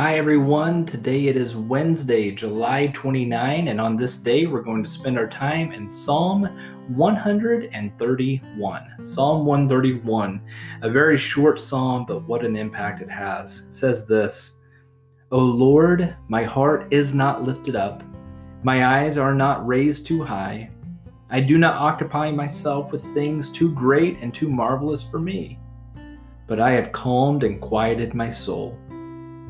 Hi, everyone. Today it is Wednesday, July 29, and on this day we're going to spend our time in Psalm 131. Psalm 131, a very short psalm, but what an impact it has. It says this O Lord, my heart is not lifted up, my eyes are not raised too high. I do not occupy myself with things too great and too marvelous for me, but I have calmed and quieted my soul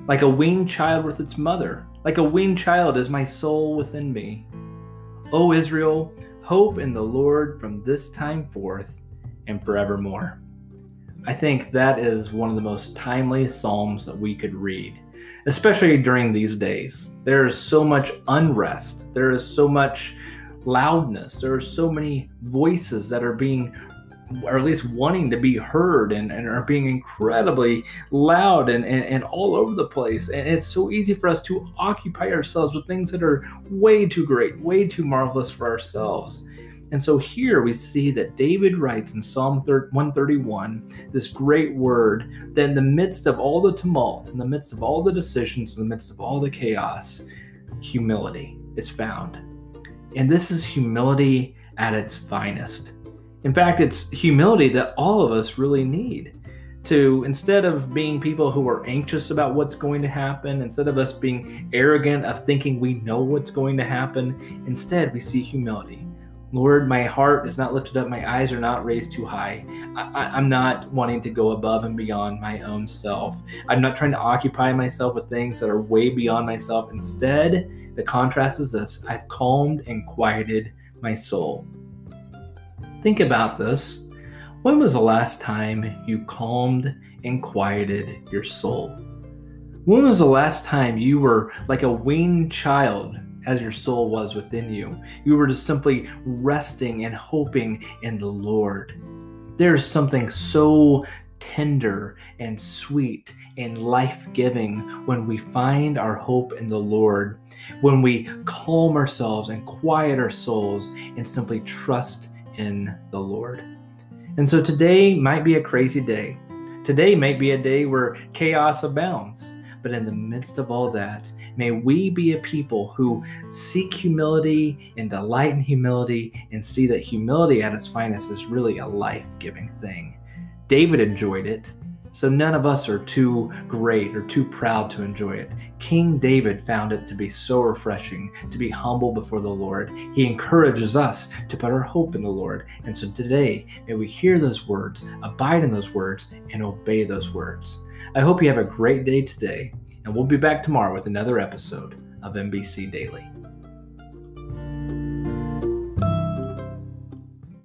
like a weaned child with its mother. Like a weaned child is my soul within me. O Israel, hope in the Lord from this time forth and forevermore. I think that is one of the most timely Psalms that we could read, especially during these days. There is so much unrest, there is so much loudness, there are so many voices that are being or at least wanting to be heard and, and are being incredibly loud and, and, and all over the place. And it's so easy for us to occupy ourselves with things that are way too great, way too marvelous for ourselves. And so here we see that David writes in Psalm 131 this great word that in the midst of all the tumult, in the midst of all the decisions, in the midst of all the chaos, humility is found. And this is humility at its finest. In fact, it's humility that all of us really need to instead of being people who are anxious about what's going to happen, instead of us being arrogant of thinking we know what's going to happen, instead we see humility. Lord, my heart is not lifted up, my eyes are not raised too high. I, am not wanting to go above and beyond my own self. I'm not trying to occupy myself with things that are way beyond myself. Instead, the contrast is this I've calmed and quieted my soul. Think about this. When was the last time you calmed and quieted your soul? When was the last time you were like a weaned child as your soul was within you? You were just simply resting and hoping in the Lord. There's something so tender and sweet and life giving when we find our hope in the Lord, when we calm ourselves and quiet our souls and simply trust in the Lord. And so today might be a crazy day. Today might be a day where chaos abounds. But in the midst of all that, may we be a people who seek humility and delight in humility and see that humility at its finest is really a life giving thing. David enjoyed it. So none of us are too great or too proud to enjoy it. King David found it to be so refreshing to be humble before the Lord. He encourages us to put our hope in the Lord. And so today, may we hear those words, abide in those words, and obey those words. I hope you have a great day today, and we'll be back tomorrow with another episode of NBC Daily.